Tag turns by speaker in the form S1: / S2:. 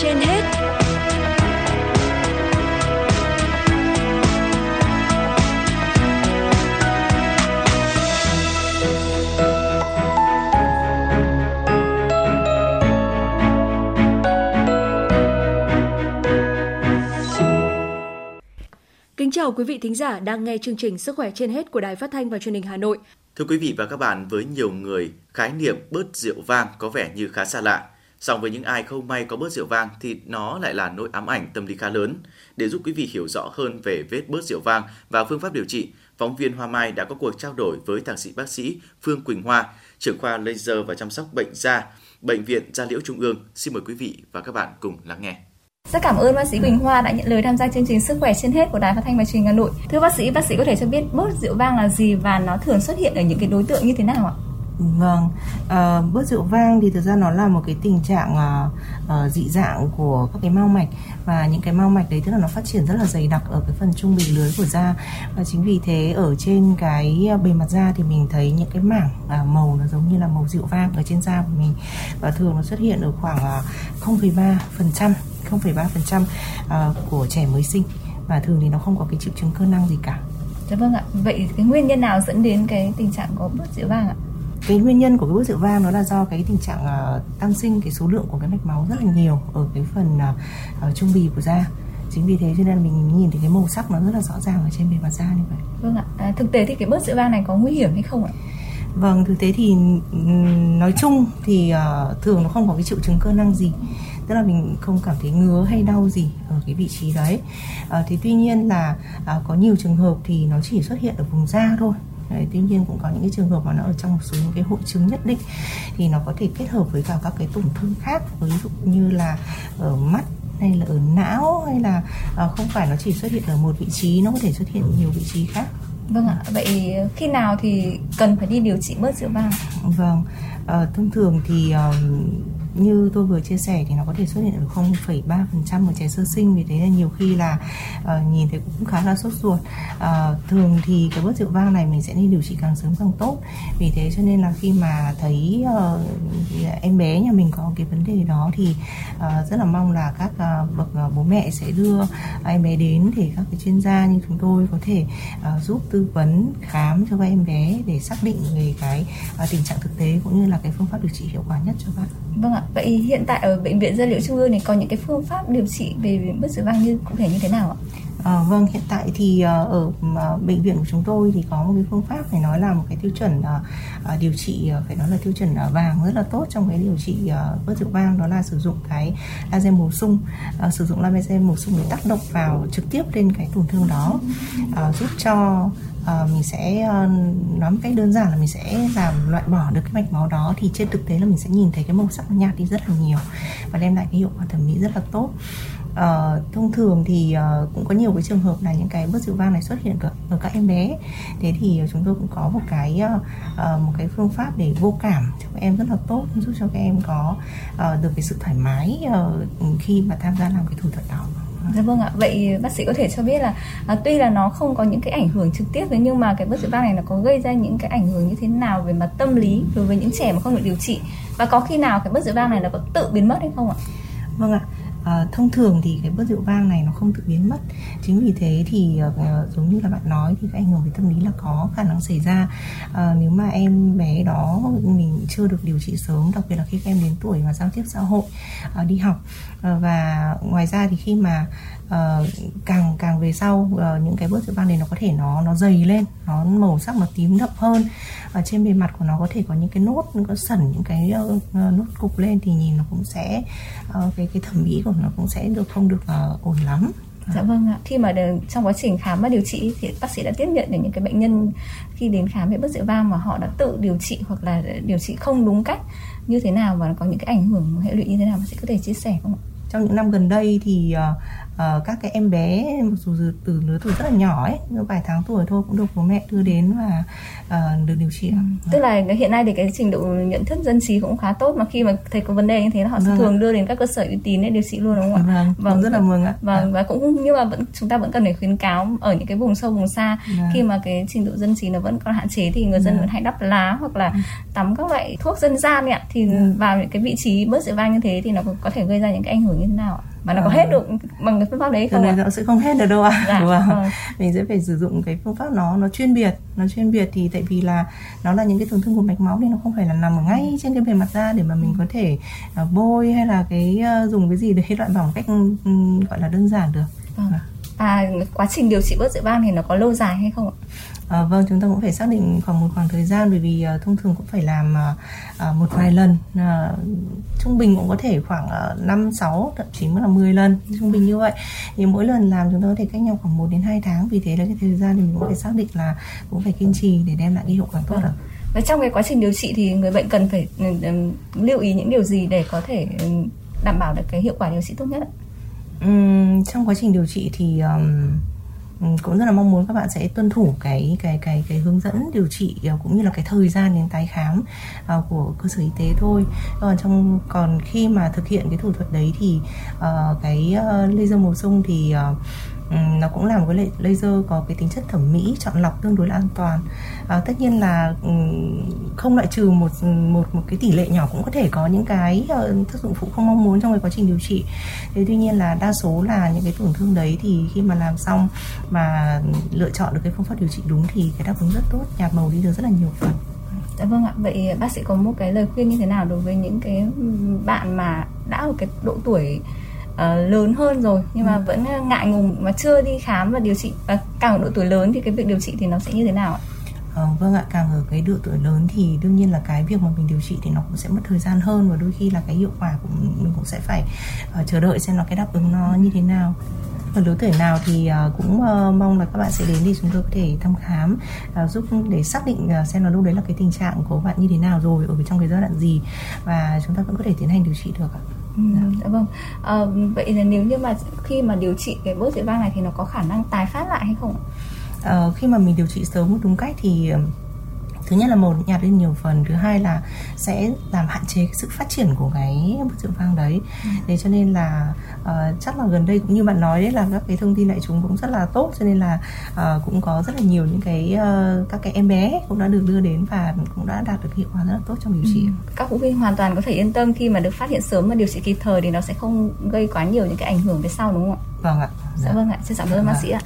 S1: trên hết Kính chào quý vị thính giả đang nghe chương trình Sức khỏe trên hết của Đài Phát thanh và Truyền hình Hà Nội.
S2: Thưa quý vị và các bạn, với nhiều người, khái niệm bớt rượu vang có vẻ như khá xa lạ. Song với những ai không may có bớt rượu vang thì nó lại là nỗi ám ảnh tâm lý khá lớn. Để giúp quý vị hiểu rõ hơn về vết bớt rượu vang và phương pháp điều trị, phóng viên Hoa Mai đã có cuộc trao đổi với thạc sĩ bác sĩ Phương Quỳnh Hoa, trưởng khoa laser và chăm sóc bệnh da, Bệnh viện Da Liễu Trung ương. Xin mời quý vị và các bạn cùng lắng nghe.
S3: Rất cảm ơn bác sĩ Quỳnh Hoa đã nhận lời tham gia chương trình Sức khỏe trên hết của Đài Phát thanh và Truyền hình Hà Nội. Thưa bác sĩ, bác sĩ có thể cho biết bớt rượu vang là gì và nó thường xuất hiện ở những cái đối tượng như thế nào ạ?
S4: Vâng, à, bớt rượu vang thì thực ra nó là một cái tình trạng à, à, dị dạng của các cái mao mạch và những cái mao mạch đấy tức là nó phát triển rất là dày đặc ở cái phần trung bình lưới của da và chính vì thế ở trên cái bề mặt da thì mình thấy những cái mảng à, màu nó giống như là màu rượu vang ở trên da của mình và thường nó xuất hiện ở khoảng à, 0,3 phần trăm 0,3% trăm của trẻ mới sinh và thường thì nó không có cái triệu chứng cơ năng gì cả.
S3: Dạ vâng ạ. Vậy cái nguyên nhân nào dẫn đến cái tình trạng có bớt rượu vang ạ?
S4: Cái nguyên nhân của cái bớt rượu vang nó là do cái tình trạng uh, tăng sinh cái số lượng của cái mạch máu rất là nhiều ở cái phần uh, uh, trung bì của da. Chính vì thế cho nên là mình nhìn thấy cái màu sắc nó rất là rõ ràng ở trên bề mặt da như vậy.
S3: Vâng ạ. À, thực tế thì cái bớt rượu vang này có nguy hiểm hay không ạ?
S4: Vâng thực tế thì nói chung thì uh, thường nó không có cái triệu chứng cơ năng gì. Tức là mình không cảm thấy ngứa hay đau gì ở cái vị trí đấy. À, thế tuy nhiên là à, có nhiều trường hợp thì nó chỉ xuất hiện ở vùng da thôi Đấy, tuy nhiên cũng có những cái trường hợp mà nó ở trong một số những cái hội chứng nhất định thì nó có thể kết hợp với cả các cái tổn thương khác ví dụ như là ở mắt hay là ở não hay là uh, không phải nó chỉ xuất hiện ở một vị trí nó có thể xuất hiện nhiều vị trí khác.
S3: Vâng ạ, vậy khi nào thì cần phải đi điều trị bớt rượu vang?
S4: Vâng, uh, thông thường thì uh, như tôi vừa chia sẻ thì nó có thể xuất hiện ở 0,3% ở trẻ sơ sinh vì thế là nhiều khi là uh, nhìn thấy cũng khá là sốt ruột uh, thường thì cái bớt rượu vang này mình sẽ nên điều trị càng sớm càng tốt vì thế cho nên là khi mà thấy uh, em bé nhà mình có cái vấn đề đó thì uh, rất là mong là các uh, bậc uh, bố mẹ sẽ đưa em bé đến để các cái chuyên gia như chúng tôi có thể uh, giúp tư vấn khám cho các em bé để xác định về cái uh, tình trạng thực tế cũng như là cái phương pháp điều trị hiệu quả nhất cho bạn.
S3: Vâng ạ. Vậy hiện tại ở bệnh viện Gia liễu Trung ương này có những cái phương pháp điều trị về bớt rượu vang như cụ thể như thế nào ạ?
S4: À, vâng hiện tại thì ờ, ở uh, bệnh viện của chúng tôi thì có một cái phương pháp phải nói là một cái tiêu chuẩn uh, điều trị phải nói là tiêu chuẩn vàng rất là tốt trong cái điều trị uh, bớt rượu vang đó là sử dụng cái laser bổ sung uh, sử dụng laser bổ sung để tác động vào trực tiếp lên cái tổn thương đó uh, giúp cho uh, mình sẽ uh, nói một cách đơn giản là mình sẽ làm loại bỏ được cái mạch máu đó thì trên thực tế là mình sẽ nhìn thấy cái màu sắc nó nhạt đi rất là nhiều và đem lại cái hiệu quả thẩm mỹ rất là tốt. Uh, thông thường thì uh, cũng có nhiều cái trường hợp là những cái bớt rượu vang này xuất hiện ở, ở các em bé. Thế thì chúng tôi cũng có một cái uh, một cái phương pháp để vô cảm cho các em rất là tốt giúp cho các em có uh, được cái sự thoải mái uh, khi mà tham gia làm cái thủ thuật đó.
S3: Dạ vâng ạ. Vậy bác sĩ có thể cho biết là à, tuy là nó không có những cái ảnh hưởng trực tiếp nhưng mà cái bớt rượu vang này nó có gây ra những cái ảnh hưởng như thế nào về mặt tâm lý đối với những trẻ mà không được điều trị và có khi nào cái bớt rượu vang này nó có tự biến mất hay không ạ?
S4: Vâng ạ à, Ờ, thông thường thì cái bớt rượu vang này nó không tự biến mất. Chính vì thế thì uh, giống như là bạn nói thì cái ảnh hưởng về tâm lý là có khả năng xảy ra. Uh, nếu mà em bé đó mình chưa được điều trị sớm đặc biệt là khi các em đến tuổi mà giao tiếp xã hội uh, đi học uh, và ngoài ra thì khi mà uh, càng càng về sau uh, những cái bớt rượu vang này nó có thể nó nó dày lên nó màu sắc nó tím đậm hơn. Và trên bề mặt của nó có thể có những cái nốt nó có sẩn những cái uh, nốt cục lên thì nhìn nó cũng sẽ uh, cái cái thẩm mỹ của nó cũng sẽ được không được uh, ổn lắm
S3: Dạ vâng ạ. Khi mà được, trong quá trình khám và điều trị thì bác sĩ đã tiếp nhận được những cái bệnh nhân khi đến khám về bớt rượu vang mà họ đã tự điều trị hoặc là điều trị không đúng cách như thế nào và có những cái ảnh hưởng hệ lụy như thế nào bác sĩ có thể chia sẻ không ạ?
S4: trong những năm gần đây thì uh, các cái em bé dù từ, lứa tuổi rất là nhỏ ấy vài tháng tuổi thôi cũng được bố mẹ đưa đến và uh, được điều trị.
S3: Tức là hiện nay thì cái trình độ nhận thức dân trí cũng khá tốt mà khi mà thấy có vấn đề như thế là họ sẽ vâng thường đưa đến các cơ sở uy tín để điều trị luôn đúng không
S4: ạ? Vâng, vâng rất là mừng ạ.
S3: Vâng và cũng nhưng mà vẫn chúng ta vẫn cần phải khuyến cáo ở những cái vùng sâu vùng xa. Vâng. khi mà cái trình độ dân trí nó vẫn còn hạn chế thì người dân vâng. vẫn hay đắp lá hoặc là ừ. tắm các loại thuốc dân gian ạ. Thì vâng. vào những cái vị trí bớt rượu vang như thế thì nó có thể gây ra những cái ảnh hưởng như thế nào ạ mà nó có hết được bằng cái phương pháp đấy không
S4: ạ? nó sẽ không hết được đâu ạ. À. Dạ, đúng không? Vâng. Mình sẽ phải sử dụng cái phương pháp nó nó chuyên biệt, nó chuyên biệt thì tại vì là nó là những cái tổn thương của mạch máu thì nó không phải là nằm ở ngay trên cái bề mặt da để mà mình có thể uh, bôi hay là cái uh, dùng cái gì để loại bỏ một cách um, gọi là đơn giản được.
S3: Vâng. À. à quá trình điều trị bớt rượu vang thì nó có lâu dài hay không ạ?
S4: À, vâng, chúng ta cũng phải xác định khoảng một khoảng thời gian bởi vì uh, thông thường cũng phải làm uh, một vài lần. Uh, trung bình cũng có thể khoảng uh, 5, 6, thậm chí là 10 lần trung bình như vậy. Thì mỗi lần làm chúng ta có thể cách nhau khoảng 1 đến 2 tháng. Vì thế là cái thời gian thì mình cũng phải xác định là cũng phải kiên trì để đem lại cái hiệu quả tốt
S3: vâng. Và trong cái quá trình điều trị thì người bệnh cần phải um, lưu ý những điều gì để có thể um, đảm bảo được cái hiệu quả điều trị tốt nhất ạ?
S4: Trong quá trình điều trị thì um, Ừ, cũng rất là mong muốn các bạn sẽ tuân thủ cái cái cái cái hướng dẫn điều trị à, cũng như là cái thời gian đến tái khám uh, của cơ sở y tế thôi. Còn trong còn khi mà thực hiện cái thủ thuật đấy thì uh, cái uh, laser màu sung thì uh, Ừ, nó cũng là một cái laser có cái tính chất thẩm mỹ chọn lọc tương đối là an toàn. À, tất nhiên là ừ, không loại trừ một một một cái tỷ lệ nhỏ cũng có thể có những cái ờ, tác dụng phụ không mong muốn trong cái quá trình điều trị. Thế tuy nhiên là đa số là những cái tổn thương đấy thì khi mà làm xong mà lựa chọn được cái phương pháp điều trị đúng thì cái đáp ứng rất tốt nhạt màu đi được rất là nhiều phần.
S3: Dạ vâng ạ. Vậy bác sĩ có một cái lời khuyên như thế nào đối với những cái ừ, bạn mà đã ở cái độ tuổi uh, lớn hơn rồi nhưng mà ừ. vẫn ngại ngùng mà chưa đi khám và điều trị và càng ở độ tuổi lớn thì cái việc điều trị thì nó sẽ như thế nào ạ?
S4: Ờ, vâng ạ, càng ở cái độ tuổi lớn thì đương nhiên là cái việc mà mình điều trị thì nó cũng sẽ mất thời gian hơn và đôi khi là cái hiệu quả của mình cũng sẽ phải uh, chờ đợi xem là cái đáp ứng nó như thế nào ở lứa tuổi nào thì uh, cũng uh, mong là các bạn sẽ đến thì chúng tôi có thể thăm khám giúp để xác định xem là lúc đấy là cái tình trạng của bạn như thế nào rồi ở trong cái giai đoạn gì và chúng ta vẫn có thể tiến hành điều trị được ạ.
S3: Ừ, dạ vâng. À, vậy là nếu như mà khi mà điều trị cái bớt dị vang này thì nó có khả năng tái phát lại hay không?
S4: À, khi mà mình điều trị sớm đúng cách thì ờ, thứ nhất là một nhạt lên nhiều phần. Thứ hai là sẽ làm hạn chế cái sự phát triển của cái bức rượu vang đấy. Ừ. thế cho nên là uh, chắc là gần đây cũng như bạn nói đấy là các cái thông tin đại chúng cũng rất là tốt. Cho nên là uh, cũng có rất là nhiều những cái uh, các cái em bé cũng đã được đưa đến và cũng đã đạt được hiệu quả rất là tốt trong điều trị. Ừ.
S3: các phụ huynh hoàn toàn có thể yên tâm khi mà được phát hiện sớm và điều trị kịp thời thì nó sẽ không gây quá nhiều những cái ảnh hưởng về sau đúng không ạ?
S4: Vâng ạ.
S3: Dạ, dạ vâng ạ. Xin cảm ơn bác sĩ ạ